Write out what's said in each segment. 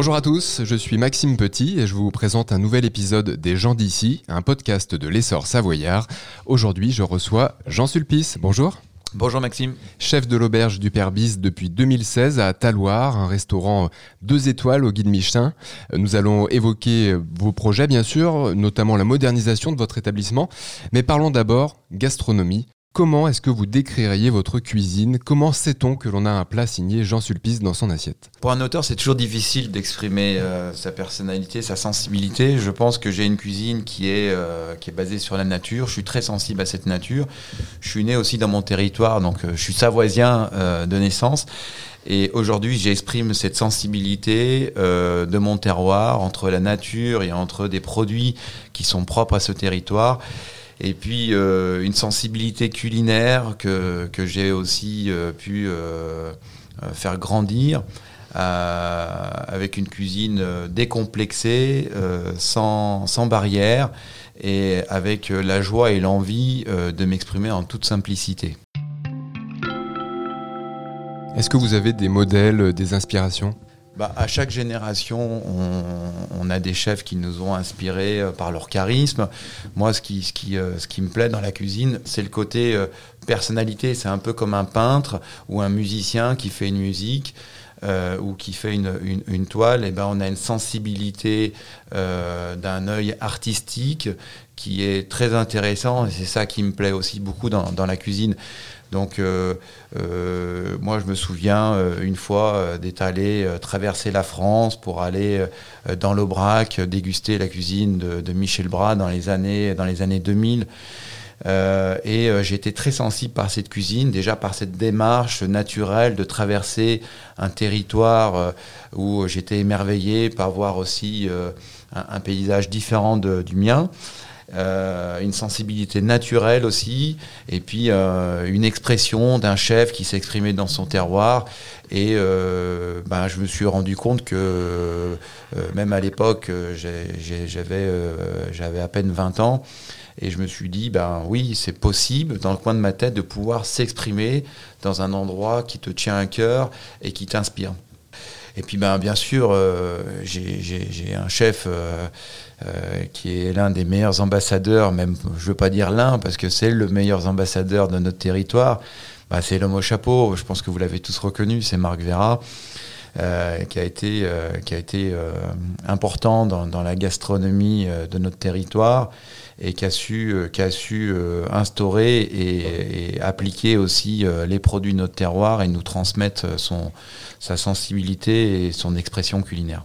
Bonjour à tous, je suis Maxime Petit et je vous présente un nouvel épisode des gens d'ici, un podcast de l'essor savoyard. Aujourd'hui, je reçois Jean Sulpice. Bonjour. Bonjour Maxime. Chef de l'auberge du Père Bis depuis 2016 à Taloir, un restaurant deux étoiles au guide Michelin. Nous allons évoquer vos projets bien sûr, notamment la modernisation de votre établissement, mais parlons d'abord gastronomie. Comment est-ce que vous décririez votre cuisine? Comment sait-on que l'on a un plat signé Jean Sulpice dans son assiette? Pour un auteur, c'est toujours difficile d'exprimer euh, sa personnalité, sa sensibilité. Je pense que j'ai une cuisine qui est, euh, qui est basée sur la nature. Je suis très sensible à cette nature. Je suis né aussi dans mon territoire, donc euh, je suis savoisien de naissance. Et aujourd'hui, j'exprime cette sensibilité de mon terroir entre la nature et entre des produits qui sont propres à ce territoire et puis euh, une sensibilité culinaire que, que j'ai aussi euh, pu euh, faire grandir avec une cuisine décomplexée, sans, sans barrière et avec la joie et l'envie de m'exprimer en toute simplicité. Est-ce que vous avez des modèles, des inspirations? Bah, à chaque génération, on, a des chefs qui nous ont inspirés euh, par leur charisme. Moi, euh, ce qui me plaît dans la cuisine, c'est le côté euh, personnalité. C'est un peu comme un peintre ou un musicien qui fait une musique. ou qui fait une, toile, et eh ben on a une sensibilité d'un œil artistique qui est très intéressant c'est ça qui me plaît aussi beaucoup dans la cuisine. Donc euh, euh, moi je me souviens euh, une fois d'être allé traverser la France pour aller dans l'Aubrac déguster la cuisine de, Michel Bras dans les années, dans les années 2000. et été très sensible par cette cuisine, déjà par cette démarche naturelle de traverser un territoire où j'étais émerveillé par voir aussi un, paysage différent du mien. Euh, une sensibilité naturelle aussi, et puis euh, une expression d'un chef qui s'exprimait dans son terroir. Et euh, ben, je me suis rendu compte que même à l'époque, j'avais à peine 20 ans. Et je me suis dit, ben oui, c'est possible dans le coin de ma tête de pouvoir s'exprimer dans un endroit qui te tient à cœur et qui t'inspire. Et puis ben, bien sûr, j'ai un chef euh, qui est l'un des meilleurs ambassadeurs, même je ne veux pas dire l'un, parce que c'est le meilleur ambassadeur de notre territoire, bah, c'est l'homme au chapeau, je pense que vous l'avez tous reconnu, c'est Marc Vera. Euh, qui a été, euh, qui a été important dans, dans, la gastronomie de notre territoire et qui a su, qui a su instaurer et, et, appliquer aussi les produits de notre terroir et nous transmettre son, sa sensibilité et son expression culinaire.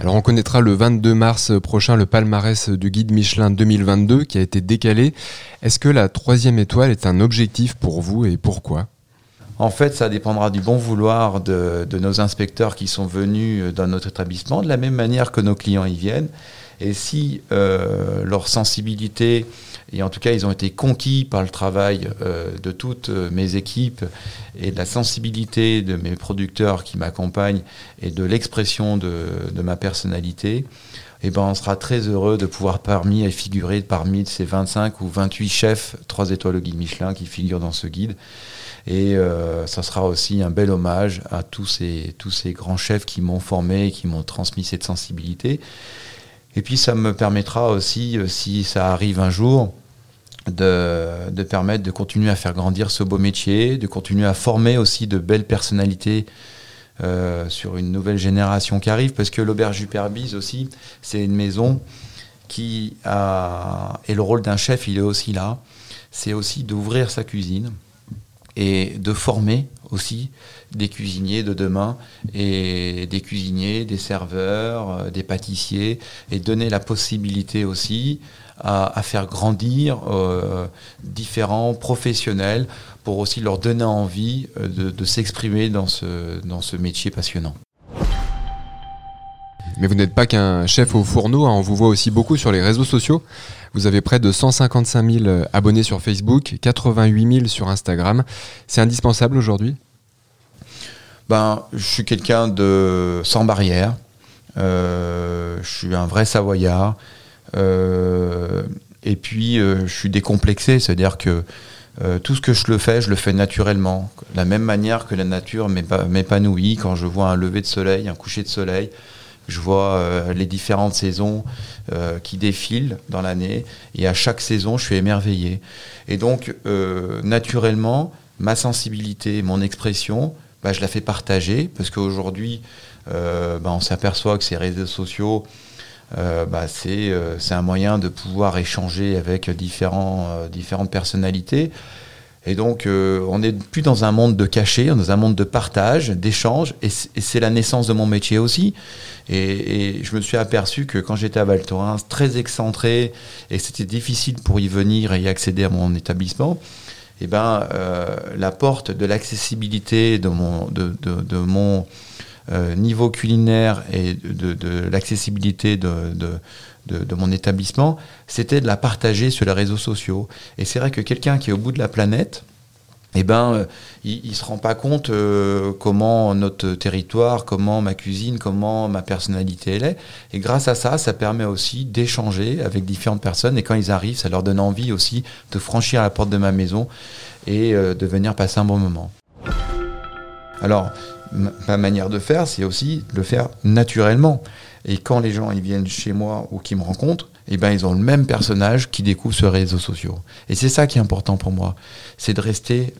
Alors on connaîtra le 22 mars prochain le palmarès du guide Michelin 2022 qui a été décalé. Est-ce que la troisième étoile est un objectif pour vous et pourquoi? En fait, ça dépendra du bon vouloir de, nos inspecteurs qui sont venus dans notre établissement, de la même manière que nos clients y viennent. Et si euh, leur sensibilité et en tout cas, ils ont été conquis par le travail euh, de toutes euh, mes équipes et de la sensibilité de mes producteurs qui m'accompagnent et de l'expression de, ma personnalité. Eh ben, on sera très heureux de pouvoir parmi et figurer parmi ces 25 ou 28 chefs 3 étoiles au guide Michelin qui figurent dans ce guide. Et euh, ça sera aussi un bel hommage à tous ces, grands chefs qui m'ont formé et qui m'ont transmis cette sensibilité. Et puis ça me permettra aussi, si ça arrive un jour, de, permettre de continuer à faire grandir ce beau métier, de continuer à former aussi de belles personnalités euh, sur une nouvelle génération qui arrive, parce que l'Auberge du aussi, c'est une maison qui a... Et le rôle d'un chef, il est aussi là, c'est aussi d'ouvrir sa cuisine et de former aussi des cuisiniers de demain et des cuisiniers, des serveurs, euh, des pâtissiers, et donner la possibilité aussi à, faire grandir euh, différents professionnels pour aussi leur donner envie euh, de, s'exprimer dans ce, dans ce métier passionnant. Mais vous n'êtes pas qu'un chef au fourneau, hein. on vous voit aussi beaucoup sur les réseaux sociaux. Vous avez près de 155 000 abonnés sur Facebook, 88 000 sur Instagram. C'est indispensable aujourd'hui? Ben, Je suis quelqu'un de sans barrière. Euh, je suis un vrai Savoyard. Euh, et puis, euh, je suis décomplexé, c'est-à-dire que euh, tout ce que je le fais, je le fais naturellement. De la même manière que la nature m'épanouit quand je vois un lever de soleil, un coucher de soleil, je vois euh, les différentes saisons euh, qui défilent dans l'année et à chaque saison, je suis émerveillé. Et donc, naturellement, ma sensibilité, mon expression, bah, je la fais partager parce qu'aujourd'hui, bah, on s'aperçoit que ces réseaux sociaux, bah, c'est un moyen de pouvoir échanger avec différents, différentes personnalités. Et donc, euh, on n'est plus dans un monde de cachet, on est dans un monde de partage, d'échange, et c'est la naissance de mon métier aussi. Et, je me suis aperçu que quand j'étais à Val Thorens, très excentré, et c'était difficile pour y venir et y accéder à mon établissement, eh ben, euh, la porte de l'accessibilité de, mon euh, niveau culinaire et de, l'accessibilité de, de, mon établissement, c'était de la partager sur les réseaux sociaux. Et c'est vrai que quelqu'un qui est au bout de la planète, eh ben, euh, il se rend pas compte euh, comment notre territoire, comment ma cuisine, comment ma personnalité elle est. Et grâce à ça, ça permet aussi d'échanger avec différentes personnes. Et quand ils arrivent, ça leur donne envie aussi de franchir la porte de ma maison et euh, de venir passer un bon moment. Alors, ma manière de faire, c'est aussi de le faire naturellement. Et quand les gens ils viennent chez moi ou qui me rencontrent, eh ben, ils ont le même personnage qui découvre sur les réseaux sociaux. Et c'est ça qui est important pour moi. C'est de rester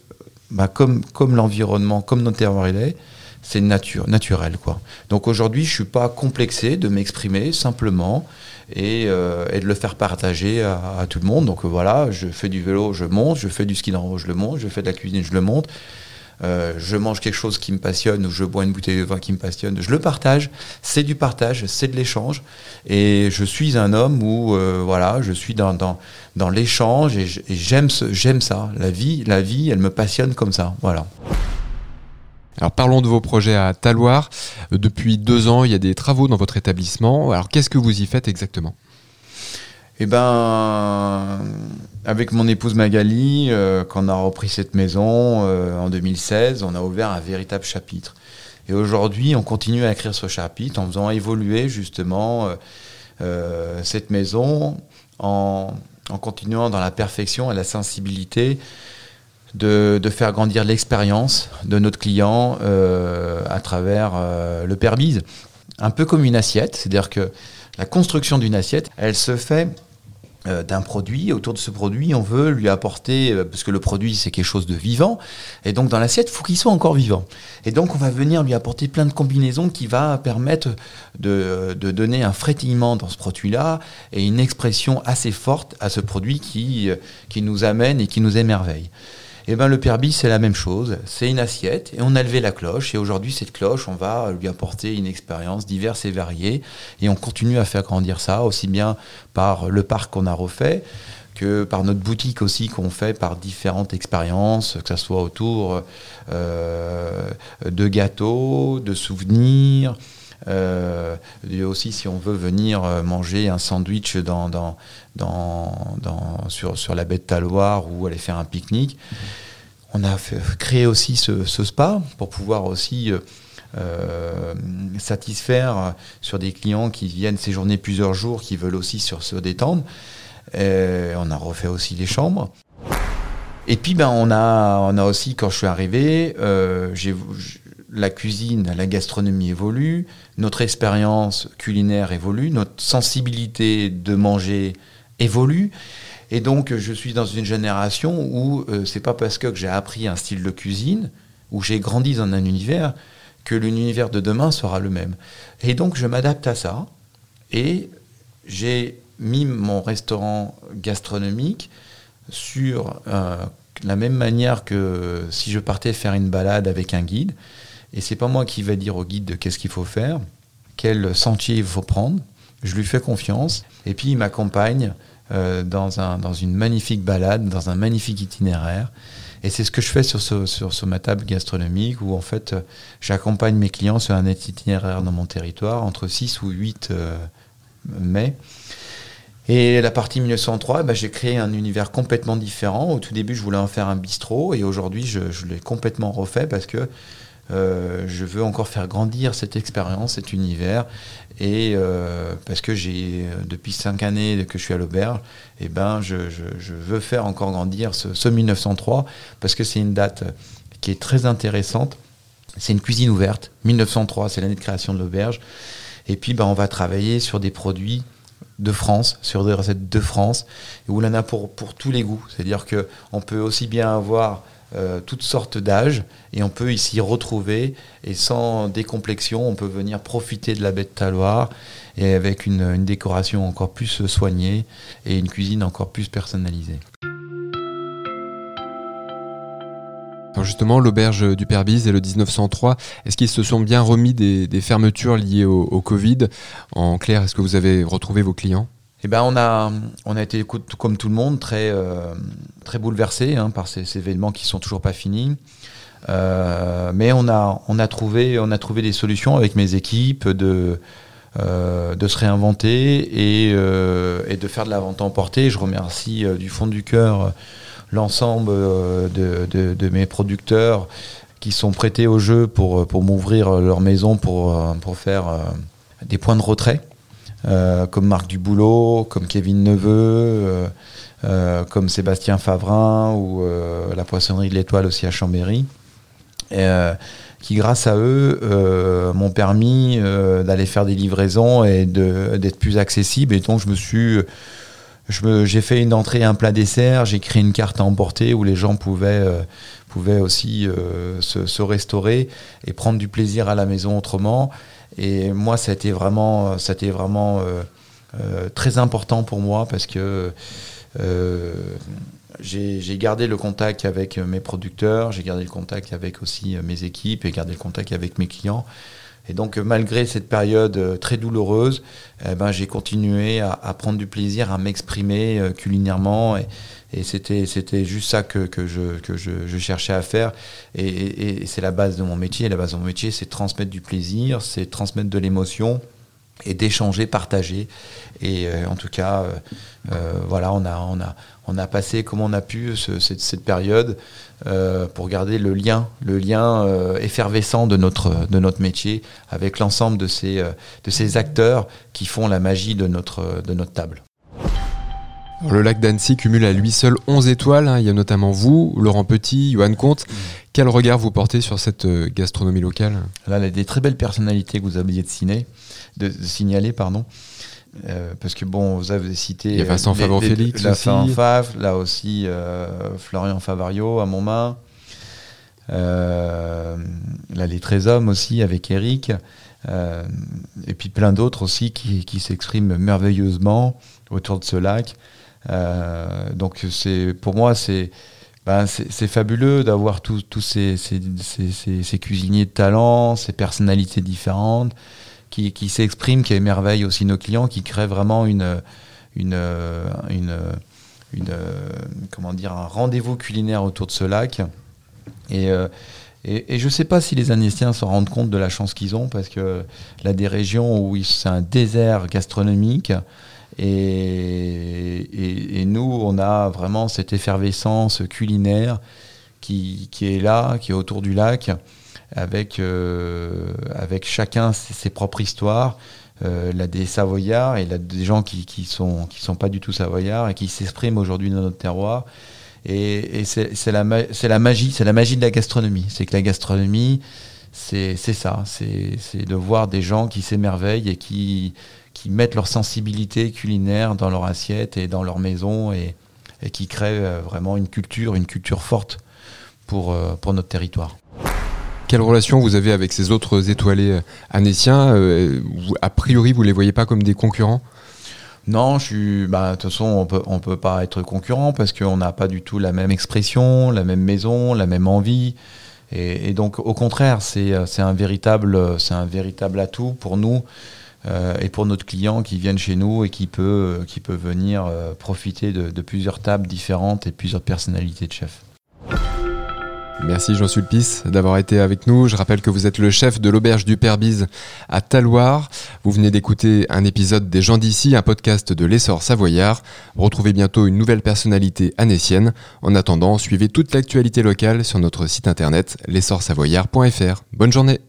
bah, comme, l'environnement, comme notre terroir est, c'est nature, naturel. Quoi. Donc aujourd'hui, je ne suis pas complexé de m'exprimer simplement et, euh, de le faire partager à, tout le monde. Donc voilà, je fais du vélo, je monte, je fais du ski d'en je le monte, je fais de la cuisine, je le monte. Euh, je mange quelque chose qui me passionne ou je bois une bouteille de vin qui me passionne, je le partage. C'est du partage, c'est de l'échange. Et je suis un homme où, euh, voilà, je suis dans, l'échange et j'aime ça. La vie, la vie, elle me passionne comme ça. Voilà. Alors parlons de vos projets à Taloir. Depuis deux ans, il y a des travaux dans votre établissement. Alors qu'est-ce que vous y faites exactement? Eh ben, avec mon épouse Magali, euh, quand on a repris cette maison euh, en 2016, on a ouvert un véritable chapitre. Et aujourd'hui, on continue à écrire ce chapitre en faisant évoluer justement euh, cette maison, en, continuant dans la perfection et la sensibilité de, de faire grandir l'expérience de notre client à travers le Perbise. Un peu comme une assiette, c'est-à-dire que la construction d'une assiette, elle se fait euh, d'un produit. Autour de ce produit, on veut lui apporter, euh, parce que le produit c'est quelque chose de vivant, et donc dans l'assiette, il faut qu'il soit encore vivant. Et donc on va venir lui apporter plein de combinaisons qui va permettre de, donner un frétillement dans ce produit-là et une expression assez forte à ce produit qui, euh, qui nous amène et qui nous émerveille. Et eh ben le Perbi, c'est la même chose. C'est une assiette et on a levé la cloche. Et aujourd'hui, cette cloche, on va lui apporter une expérience diverse et variée. Et on continue à faire grandir ça, aussi bien par le parc qu'on a refait que par notre boutique aussi qu'on fait par différentes expériences, que ce soit autour euh, de gâteaux, de souvenirs, euh, aussi si on veut venir euh, manger un sandwich dans, dans, dans, sur, sur la baie de Taloir ou aller faire un pique-nique. On a créé aussi ce, spa pour pouvoir aussi euh, satisfaire sur des clients qui viennent séjourner plusieurs jours, qui veulent aussi sur, se détendre. on a refait aussi les chambres. Et puis ben, on, a, on a aussi, quand je suis arrivé, j'ai la cuisine, la gastronomie évolue, notre expérience culinaire évolue, notre sensibilité de manger évolue. Et donc, je suis dans une génération où euh, c'est pas parce que j'ai appris un style de cuisine, où j'ai grandi dans un univers, que l'univers de demain sera le même. Et donc, je m'adapte à ça. Et j'ai mis mon restaurant gastronomique sur euh, la même manière que si je partais faire une balade avec un guide. Et c'est pas moi qui vais dire au guide de qu'est-ce qu'il faut faire, quel sentier il faut prendre. Je lui fais confiance. Et puis il m'accompagne euh, dans, un, dans une magnifique balade, dans un magnifique itinéraire. Et c'est ce que je fais sur, sur, ma table gastronomique où en fait j'accompagne mes clients sur un itinéraire dans mon territoire entre 6 ou 8 euh, mai. Et la partie 1903, bah, j'ai créé un univers complètement différent. Au tout début, je voulais en faire un bistrot et aujourd'hui, je, je l'ai complètement refait parce que je veux encore faire grandir cette expérience, cet univers. Et parce que j'ai depuis cinq années que je suis à l'auberge, et eh ben je, veux faire encore grandir ce, ce 1903 parce que c'est une date qui est très intéressante. C'est une cuisine ouverte. 1903, c'est l'année de création de l'auberge. Et puis, ben, on va travailler sur des produits de France, sur des recettes de France, où on en a pour, pour tous les goûts. C'est-à-dire qu'on peut aussi bien avoir euh, toutes sortes d'âges, et on peut ici retrouver, et sans décomplexion, on peut venir profiter de la baie de Taloir, et avec une, une décoration encore plus soignée, et une cuisine encore plus personnalisée. justement, l'auberge du Père Bise et le 1903, est-ce qu'ils se sont bien remis des, fermetures liées au, Covid? En clair, est-ce que vous avez retrouvé vos clients? Eh ben, on a, on a été, comme tout le monde, très, euh, très bouleversé hein, par ces, événements qui sont toujours pas finis. Euh, mais on a, on, a trouvé, on a trouvé des solutions avec mes équipes de, euh, de se réinventer et, et, de faire de la vente emportée. Je remercie du fond du cœur l'ensemble euh, de, mes producteurs qui sont prêtés au jeu pour, pour m'ouvrir leur maison pour, euh, pour faire euh, des points de retrait, comme Marc Duboulot, comme Kevin Neveu, comme Sébastien Favrin ou la poissonnerie de l'Étoile aussi à Chambéry. qui grâce à eux m'ont permis d'aller faire des livraisons et d'être plus accessible et donc je me suis j'ai fait une entrée un plat dessert, j'ai créé une carte à emporter où les gens pouvaient, euh, pouvaient aussi euh, se, restaurer et prendre du plaisir à la maison autrement. Et moi, ça a été vraiment, ça a été vraiment euh, très important pour moi parce que j'ai gardé le contact avec mes producteurs, j'ai gardé le contact avec aussi mes équipes et gardé le contact avec mes clients. Et donc, malgré cette période euh, très douloureuse, eh ben, j'ai continué à, prendre du plaisir, à m'exprimer euh, culinairement. Et, c'était, juste ça que, je, que je, cherchais à faire. Et, c'est la base de mon métier. La base de mon métier, c'est transmettre du plaisir, c'est transmettre de l'émotion et d'échanger, partager. Et euh, en tout cas, voilà, on a, on, a, on a passé comme on a pu cette, période euh, pour garder le lien, le lien euh, effervescent de notre, de notre métier avec l'ensemble de ces, euh, de ces acteurs qui font la magie de notre, de notre table. Le lac d'Annecy cumule à lui seul 11 étoiles. Hein. Il y a notamment vous, Laurent Petit, Johan Comte. Quel regard vous portez sur cette gastronomie locale? Là, il y a des très belles personnalités que vous aviez de, de, de signaler. Pardon. Euh, parce que bon, vous avez cité. Il y a Vincent Favre Félix aussi. là aussi euh, Florian Favario à Montmain. Euh, là, les 13 hommes aussi avec Eric. Euh, et puis plein d'autres aussi qui, qui s'expriment merveilleusement autour de ce lac. Donc, c'est pour moi, c'est. Ben, c'est fabuleux d'avoir tous ces, ces, ces, ces, cuisiniers de talent, ces personnalités différentes, qui, qui s'exprime, qui émerveille aussi nos clients, qui crée vraiment une, une, une, comment dire, un rendez-vous culinaire autour de ce lac. Et, euh, et, je ne sais pas si les Annéciens se rendent compte de la chance qu'ils ont, parce que là, des régions où c'est un désert gastronomique, et, nous, on a vraiment cette effervescence culinaire qui, est là, qui est autour du lac avec, euh, avec chacun ses, propres histoires. Euh, là, des Savoyards et là, des gens qui, qui sont qui sont pas du tout Savoyards et qui s'expriment aujourd'hui dans notre terroir. Et, c'est la magie, c'est la magie de la gastronomie. C'est que la gastronomie, c'est ça, c'est de voir des gens qui s'émerveillent et qui, qui mettent leur sensibilité culinaire dans leur assiette et dans leur maison et, et qui créent euh, vraiment une culture, une culture forte pour, pour notre territoire. Quelle relation vous avez avec ces autres étoilés euh, anéciens euh, A priori, vous les voyez pas comme des concurrents? Non, je suis. Bah, de toute façon, on peut, on peut pas être concurrent parce qu'on n'a pas du tout la même expression, la même maison, la même envie. Et, donc, au contraire, c'est un véritable, c'est un véritable atout pour nous euh, et pour notre client qui viennent chez nous et qui peut, qui peut venir profiter de, plusieurs tables différentes et plusieurs personnalités de chefs. Merci Jean Sulpice d'avoir été avec nous. Je rappelle que vous êtes le chef de l'auberge du Père Bise à Taloir. Vous venez d'écouter un épisode des gens d'ici, un podcast de l'essor savoyard. Retrouvez bientôt une nouvelle personnalité anécienne. En attendant, suivez toute l'actualité locale sur notre site internet l'essorsavoyard.fr. Bonne journée